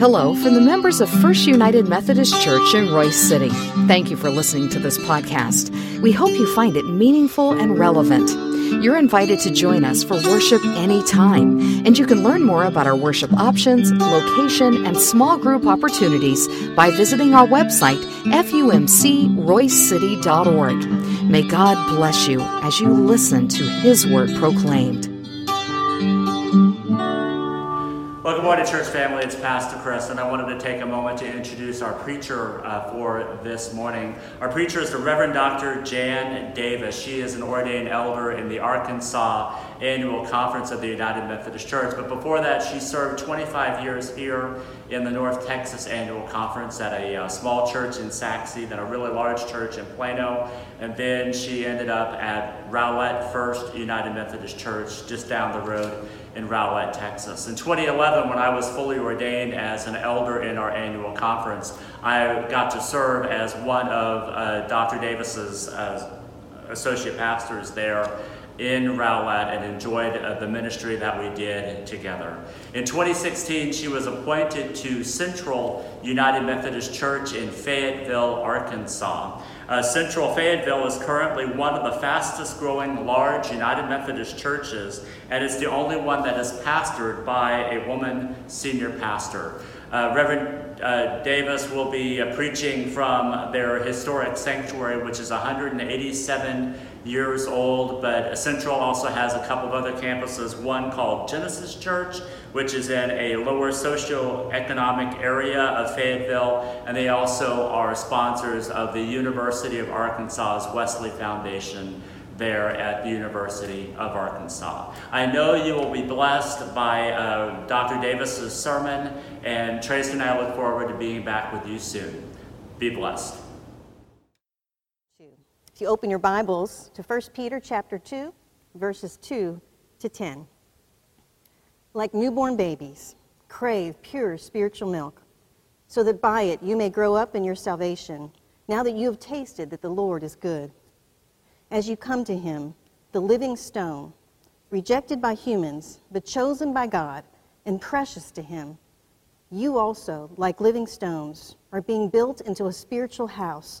Hello from the members of First United Methodist Church in Royse City. Thank you for listening to this podcast. We hope you find it meaningful and relevant. You're invited to join us for worship anytime, and you can learn more about our worship options, location, and small group opportunities by visiting our website, fumcroysecity.org. May God bless you as you listen to His Word proclaimed. Morning, church family. It's Pastor Chris, and I wanted to take a moment to introduce our preacher uh, for this morning. Our preacher is the Reverend Dr. Jan Davis. She is an ordained elder in the Arkansas Annual Conference of the United Methodist Church. But before that, she served 25 years here in the North Texas Annual Conference at a uh, small church in Sachse, then a really large church in Plano, and then she ended up at Rowlett First United Methodist Church just down the road in Rowlett, Texas. In 2011, when I was fully ordained as an elder in our annual conference, I got to serve as one of uh, Dr. Davis's uh, associate pastors there in Rowlett and enjoyed uh, the ministry that we did together. In 2016, she was appointed to Central United Methodist Church in Fayetteville, Arkansas. Uh, Central Fayetteville is currently one of the fastest growing large United Methodist churches, and it's the only one that is pastored by a woman senior pastor. Uh, Reverend uh, Davis will be uh, preaching from their historic sanctuary, which is 187 years old, but Central also has a couple of other campuses, one called Genesis Church, which is in a lower socioeconomic area of Fayetteville, and they also are sponsors of the University of Arkansas's Wesley Foundation there at the University of Arkansas. I know you will be blessed by uh, Dr. Davis's sermon, and Tracy and I look forward to being back with you soon. Be blessed. You open your Bibles to 1 Peter chapter 2, verses 2 to 10. Like newborn babies, crave pure spiritual milk, so that by it you may grow up in your salvation, now that you have tasted that the Lord is good. As you come to him, the living stone, rejected by humans, but chosen by God and precious to him, you also, like living stones, are being built into a spiritual house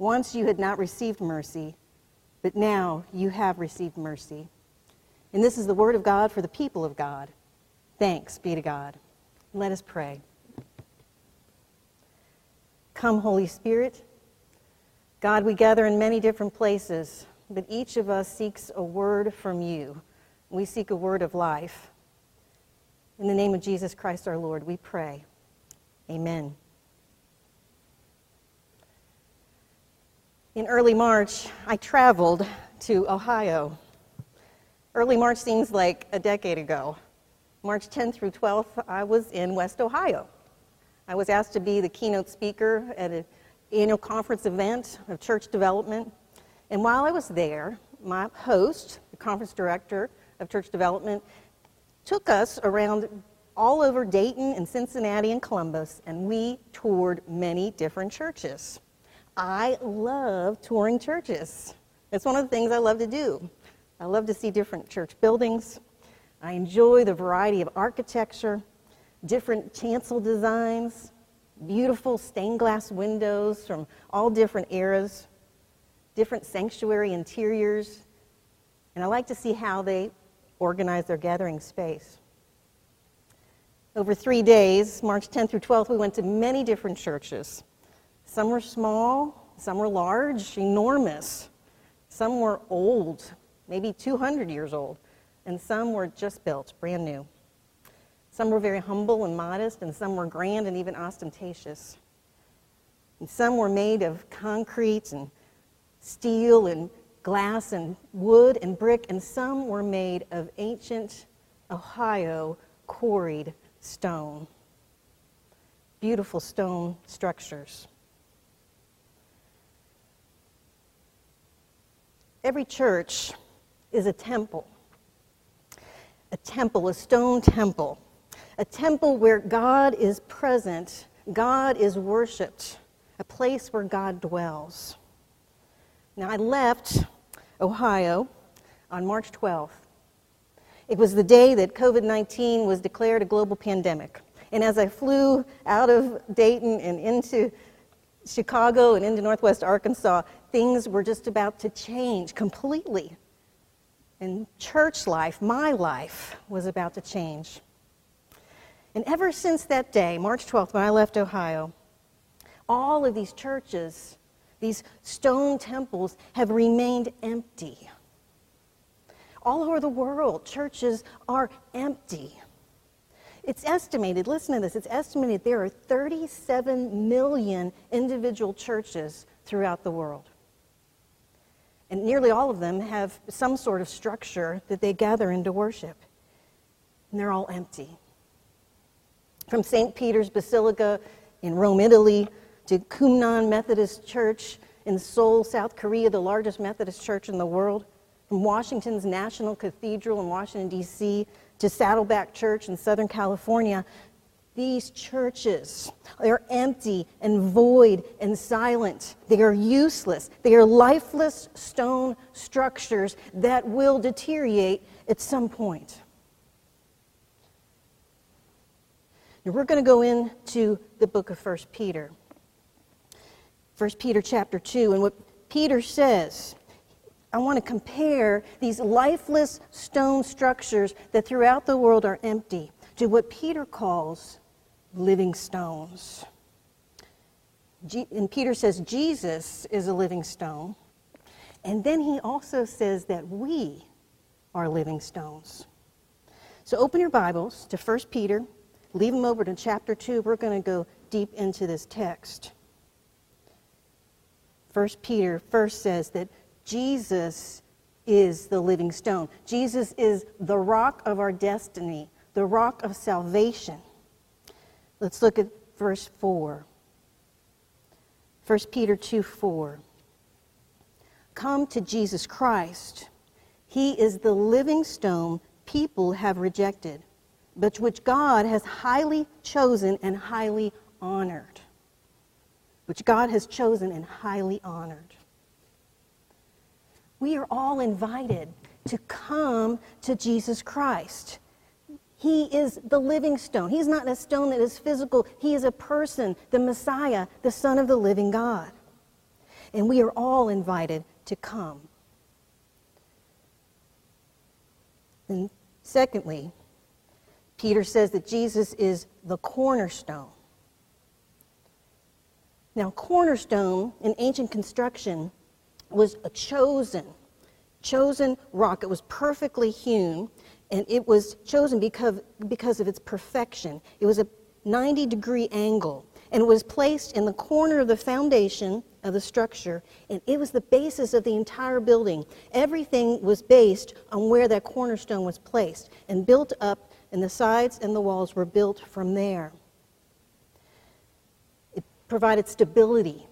Once you had not received mercy, but now you have received mercy. And this is the word of God for the people of God. Thanks be to God. Let us pray. Come, Holy Spirit. God, we gather in many different places, but each of us seeks a word from you. We seek a word of life. In the name of Jesus Christ our Lord, we pray. Amen. In early March, I traveled to Ohio. Early March seems like a decade ago. March 10th through 12th, I was in West Ohio. I was asked to be the keynote speaker at an annual conference event of church development. And while I was there, my host, the conference director of church development, took us around all over Dayton and Cincinnati and Columbus, and we toured many different churches. I love touring churches. It's one of the things I love to do. I love to see different church buildings. I enjoy the variety of architecture, different chancel designs, beautiful stained glass windows from all different eras, different sanctuary interiors, and I like to see how they organize their gathering space. Over three days, March 10th through 12th, we went to many different churches Some were small, some were large, enormous. Some were old, maybe 200 years old, and some were just built, brand new. Some were very humble and modest, and some were grand and even ostentatious. And some were made of concrete and steel and glass and wood and brick, and some were made of ancient Ohio quarried stone. Beautiful stone structures. Every church is a temple. A temple, a stone temple. A temple where God is present, God is worshiped, a place where God dwells. Now, I left Ohio on March 12th. It was the day that COVID 19 was declared a global pandemic. And as I flew out of Dayton and into Chicago and into Northwest Arkansas, things were just about to change completely. And church life, my life, was about to change. And ever since that day, March 12th, when I left Ohio, all of these churches, these stone temples, have remained empty. All over the world, churches are empty. It's estimated, listen to this, it's estimated there are 37 million individual churches throughout the world. And nearly all of them have some sort of structure that they gather into worship. And they're all empty. From St. Peter's Basilica in Rome, Italy, to Kumnan Methodist Church in Seoul, South Korea, the largest Methodist church in the world, from Washington's National Cathedral in Washington, D.C., to Saddleback Church in Southern California, these churches are empty and void and silent. They are useless. They are lifeless stone structures that will deteriorate at some point. Now we're going to go into the book of 1 Peter. 1 Peter chapter 2 and what Peter says I want to compare these lifeless stone structures that throughout the world are empty to what Peter calls living stones. And Peter says Jesus is a living stone. And then he also says that we are living stones. So open your Bibles to 1 Peter, leave them over to chapter 2. We're going to go deep into this text. 1 Peter first says that Jesus is the living stone. Jesus is the rock of our destiny, the rock of salvation. Let's look at verse 4. 1 Peter 2 4. Come to Jesus Christ. He is the living stone people have rejected, but which God has highly chosen and highly honored. Which God has chosen and highly honored. We are all invited to come to Jesus Christ. He is the living stone. He's not a stone that is physical. He is a person, the Messiah, the Son of the living God. And we are all invited to come. And secondly, Peter says that Jesus is the cornerstone. Now, cornerstone in ancient construction was a chosen, chosen rock. It was perfectly hewn and it was chosen because, because of its perfection. It was a 90 degree angle, and it was placed in the corner of the foundation of the structure, and it was the basis of the entire building. Everything was based on where that cornerstone was placed and built up, and the sides and the walls were built from there. It provided stability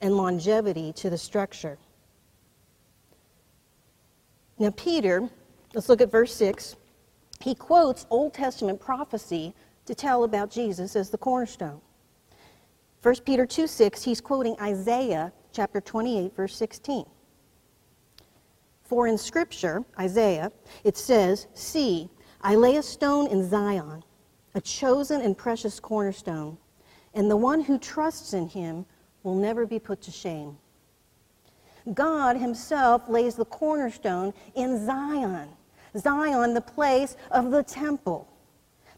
and longevity to the structure. Now, Peter Let's look at verse 6. He quotes Old Testament prophecy to tell about Jesus as the cornerstone. 1 Peter 2 6, he's quoting Isaiah chapter 28, verse 16. For in Scripture, Isaiah, it says, See, I lay a stone in Zion, a chosen and precious cornerstone, and the one who trusts in him will never be put to shame. God Himself lays the cornerstone in Zion. Zion, the place of the temple.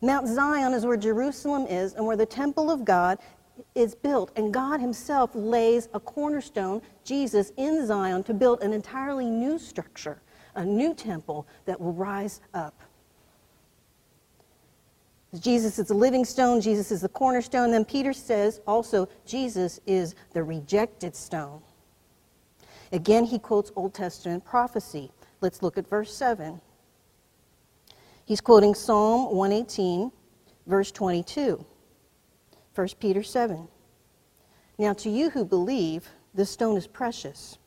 Mount Zion is where Jerusalem is and where the temple of God is built, and God Himself lays a cornerstone, Jesus, in Zion to build an entirely new structure, a new temple that will rise up. Jesus is the living stone, Jesus is the cornerstone. Then Peter says also, Jesus is the rejected stone. Again, he quotes Old Testament prophecy. Let's look at verse 7. He's quoting Psalm 118, verse 22. 1 Peter 7. Now, to you who believe, the stone is precious.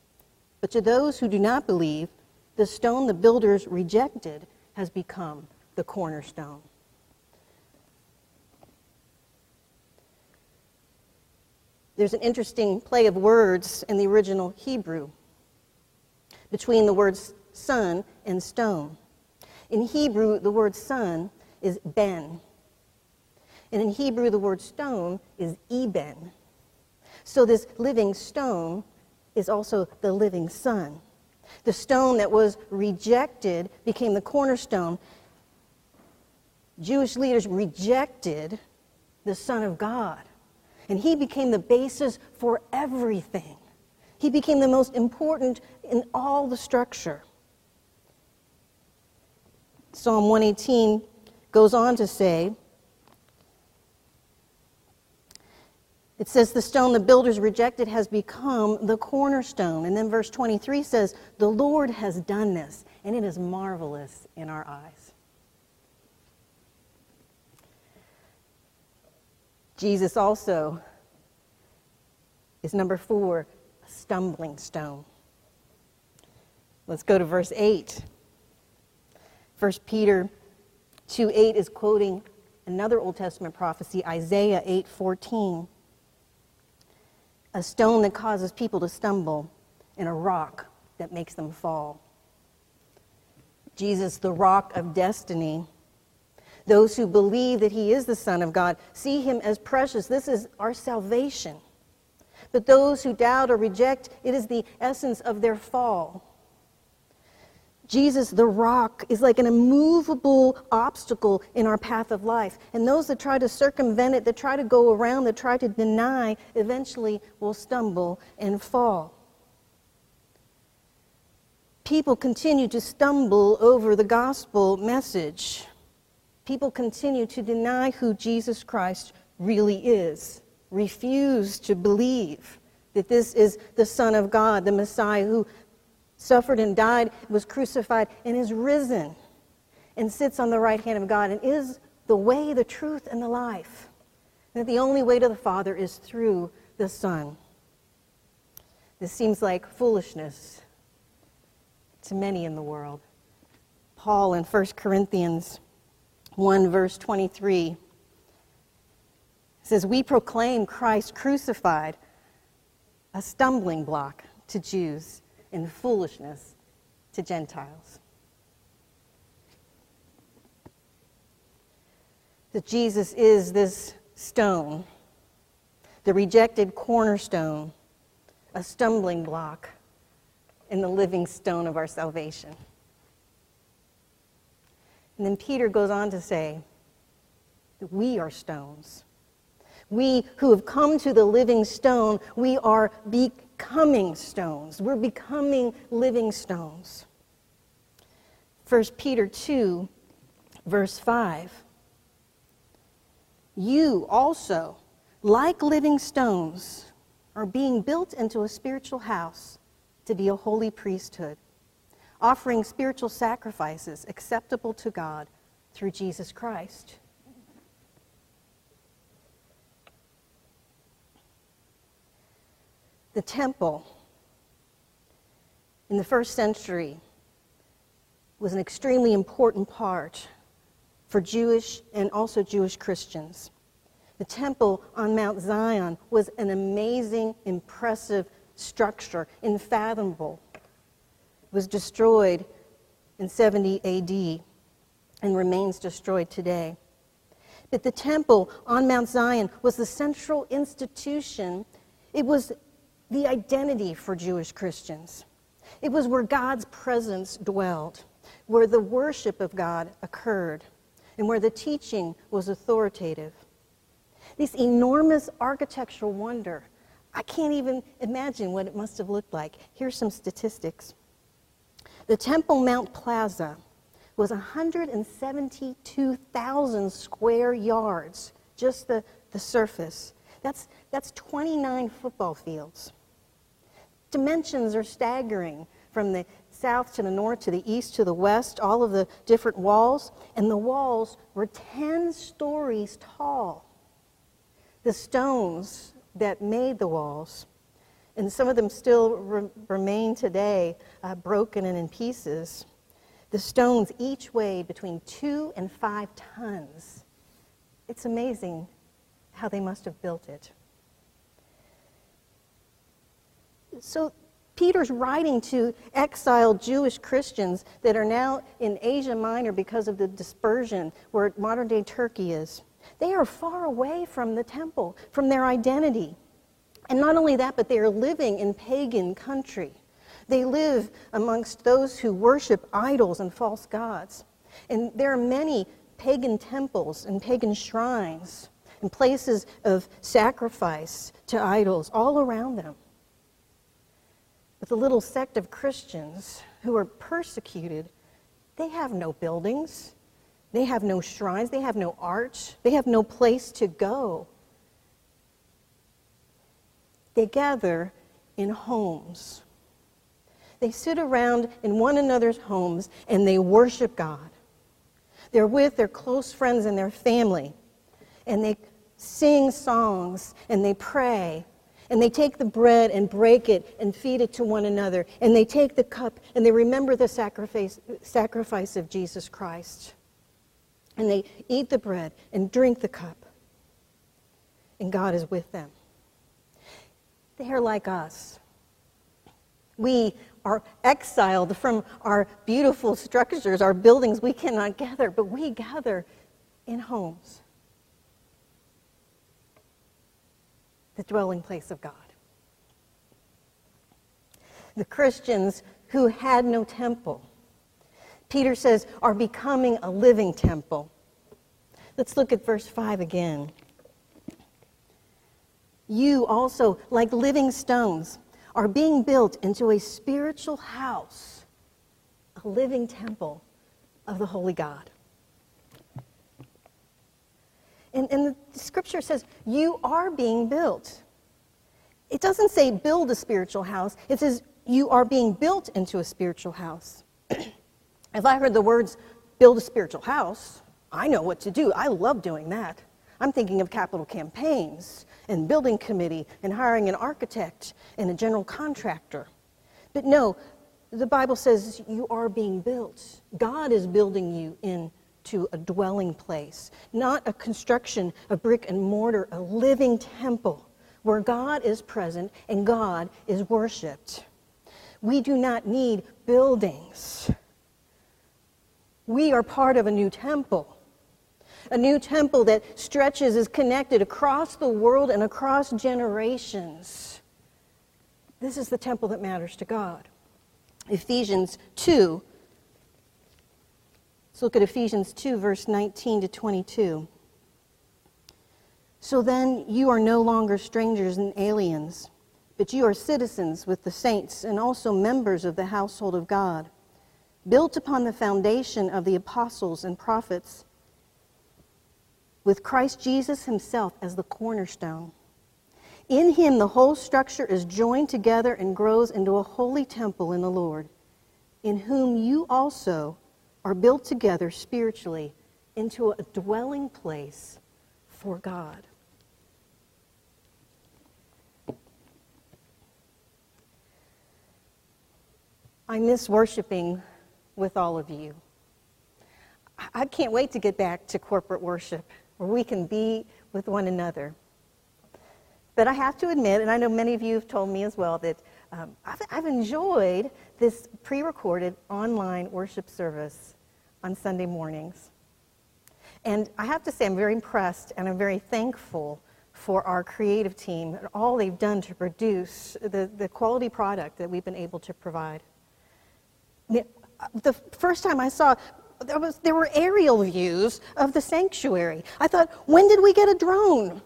But to those who do not believe, the stone the builders rejected has become the cornerstone. There's an interesting play of words in the original Hebrew between the words son and stone. In Hebrew, the word son is ben. And in Hebrew, the word stone is eben. So this living stone is also the living son. The stone that was rejected became the cornerstone. Jewish leaders rejected the Son of God, and he became the basis for everything. He became the most important in all the structure. Psalm 118 goes on to say, It says, The stone the builders rejected has become the cornerstone. And then verse 23 says, The Lord has done this, and it is marvelous in our eyes. Jesus also is number four, a stumbling stone. Let's go to verse 8. 1 Peter 2 8 is quoting another Old Testament prophecy, Isaiah 8 14 a stone that causes people to stumble, and a rock that makes them fall. Jesus, the rock of destiny. Those who believe that he is the Son of God see him as precious. This is our salvation. But those who doubt or reject, it is the essence of their fall. Jesus, the rock, is like an immovable obstacle in our path of life. And those that try to circumvent it, that try to go around, that try to deny, eventually will stumble and fall. People continue to stumble over the gospel message. People continue to deny who Jesus Christ really is, refuse to believe that this is the Son of God, the Messiah who suffered and died, was crucified, and is risen and sits on the right hand of God and is the way, the truth, and the life. That the only way to the Father is through the Son. This seems like foolishness to many in the world. Paul in 1 Corinthians 1, verse 23 says, We proclaim Christ crucified, a stumbling block to Jews in foolishness to Gentiles. That Jesus is this stone, the rejected cornerstone, a stumbling block, and the living stone of our salvation. And then Peter goes on to say that we are stones. We who have come to the living stone, we are becoming stones. We're becoming living stones. 1 Peter 2, verse 5. You also, like living stones, are being built into a spiritual house to be a holy priesthood, offering spiritual sacrifices acceptable to God through Jesus Christ. the temple in the first century was an extremely important part for Jewish and also Jewish Christians. The temple on Mount Zion was an amazing, impressive structure, unfathomable. Was destroyed in 70 AD and remains destroyed today. But the temple on Mount Zion was the central institution. It was the identity for Jewish Christians. It was where God's presence dwelled, where the worship of God occurred, and where the teaching was authoritative. This enormous architectural wonder. I can't even imagine what it must have looked like. Here's some statistics. The Temple Mount Plaza was 172,000 square yards, just the, the surface. That's, that's 29 football fields. Dimensions are staggering from the south to the north to the east to the west, all of the different walls, and the walls were 10 stories tall. The stones that made the walls, and some of them still re- remain today uh, broken and in pieces. The stones each weighed between two and five tons. It's amazing how they must have built it. So Peter's writing to exiled Jewish Christians that are now in Asia Minor because of the dispersion where modern day Turkey is. They are far away from the temple, from their identity. And not only that, but they are living in pagan country. They live amongst those who worship idols and false gods. And there are many pagan temples and pagan shrines and places of sacrifice to idols all around them. But the little sect of Christians who are persecuted, they have no buildings, they have no shrines, they have no arch, they have no place to go. They gather in homes. They sit around in one another's homes and they worship God. They're with their close friends and their family, and they sing songs and they pray. And they take the bread and break it and feed it to one another. And they take the cup and they remember the sacrifice, sacrifice of Jesus Christ. And they eat the bread and drink the cup. And God is with them. They are like us. We are exiled from our beautiful structures, our buildings. We cannot gather, but we gather in homes, the dwelling place of God. The Christians who had no temple, Peter says, are becoming a living temple. Let's look at verse 5 again. You also, like living stones, are being built into a spiritual house, a living temple of the Holy God. And, and the scripture says, You are being built. It doesn't say build a spiritual house, it says you are being built into a spiritual house. if I heard the words build a spiritual house, I know what to do. I love doing that. I'm thinking of capital campaigns and building committee and hiring an architect and a general contractor. But no, the Bible says you are being built. God is building you into a dwelling place, not a construction, a brick and mortar, a living temple where God is present and God is worshiped. We do not need buildings. We are part of a new temple a new temple that stretches, is connected across the world and across generations. This is the temple that matters to God. Ephesians 2. Let's look at Ephesians 2, verse 19 to 22. So then you are no longer strangers and aliens, but you are citizens with the saints and also members of the household of God, built upon the foundation of the apostles and prophets with Christ Jesus himself as the cornerstone. In him, the whole structure is joined together and grows into a holy temple in the Lord, in whom you also are built together spiritually into a dwelling place for God. I miss worshiping with all of you. I can't wait to get back to corporate worship where we can be with one another. But I have to admit, and I know many of you have told me as well, that um, I've, I've enjoyed this pre recorded online worship service on Sunday mornings. And I have to say, I'm very impressed and I'm very thankful for our creative team and all they've done to produce the, the quality product that we've been able to provide. The first time I saw there, was, there were aerial views of the sanctuary. I thought, when did we get a drone?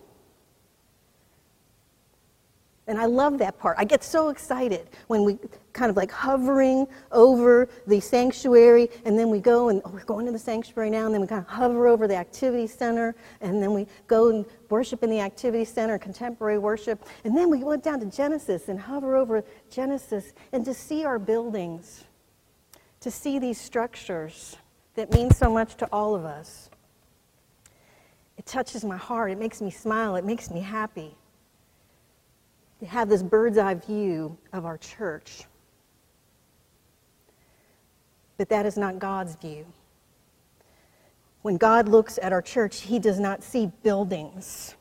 And I love that part. I get so excited when we kind of like hovering over the sanctuary, and then we go and oh, we're going to the sanctuary now, and then we kind of hover over the activity center, and then we go and worship in the activity center, contemporary worship, and then we went down to Genesis and hover over Genesis, and to see our buildings, to see these structures that means so much to all of us. It touches my heart. It makes me smile. It makes me happy to have this bird's eye view of our church. But that is not God's view. When God looks at our church, He does not see buildings.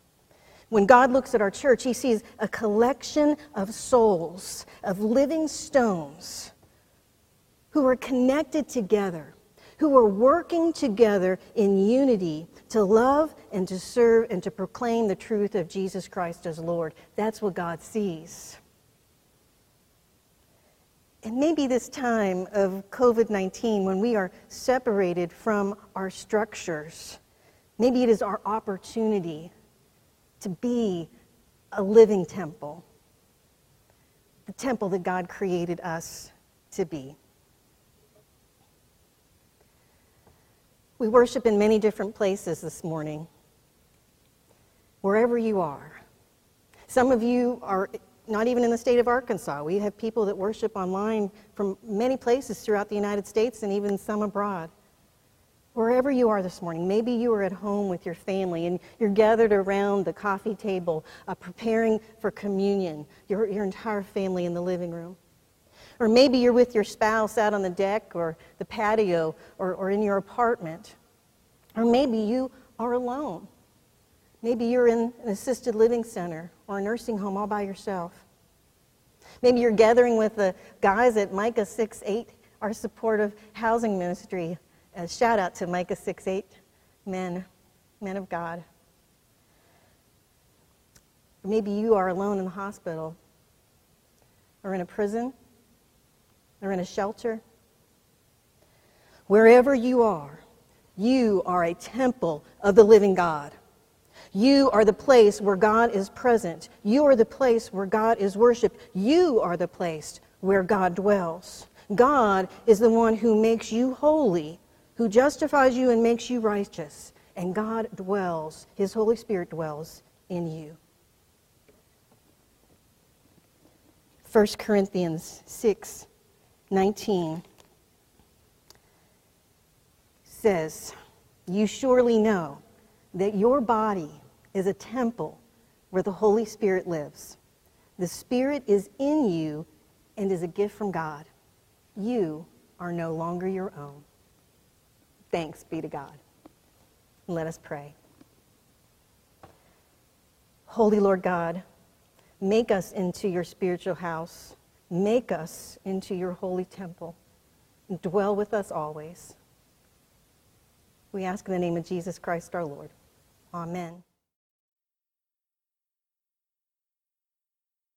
When God looks at our church, He sees a collection of souls, of living stones who are connected together who are working together in unity to love and to serve and to proclaim the truth of Jesus Christ as Lord. That's what God sees. And maybe this time of COVID 19, when we are separated from our structures, maybe it is our opportunity to be a living temple, the temple that God created us to be. We worship in many different places this morning, wherever you are. Some of you are not even in the state of Arkansas. We have people that worship online from many places throughout the United States and even some abroad. Wherever you are this morning, maybe you are at home with your family and you're gathered around the coffee table uh, preparing for communion, your, your entire family in the living room. Or maybe you're with your spouse out on the deck or the patio or, or in your apartment. Or maybe you are alone. Maybe you're in an assisted living center or a nursing home all by yourself. Maybe you're gathering with the guys at Micah 6 8, our supportive housing ministry. A shout out to Micah 6 8, men, men of God. Maybe you are alone in the hospital or in a prison or in a shelter. Wherever you are, you are a temple of the living God. You are the place where God is present. You are the place where God is worshiped. You are the place where God dwells. God is the one who makes you holy, who justifies you and makes you righteous. And God dwells, His Holy Spirit dwells in you. 1 Corinthians 6 19 says, You surely know that your body is a temple where the Holy Spirit lives. The Spirit is in you and is a gift from God. You are no longer your own. Thanks be to God. Let us pray. Holy Lord God, make us into your spiritual house Make us into your holy temple. And dwell with us always. We ask in the name of Jesus Christ our Lord. Amen.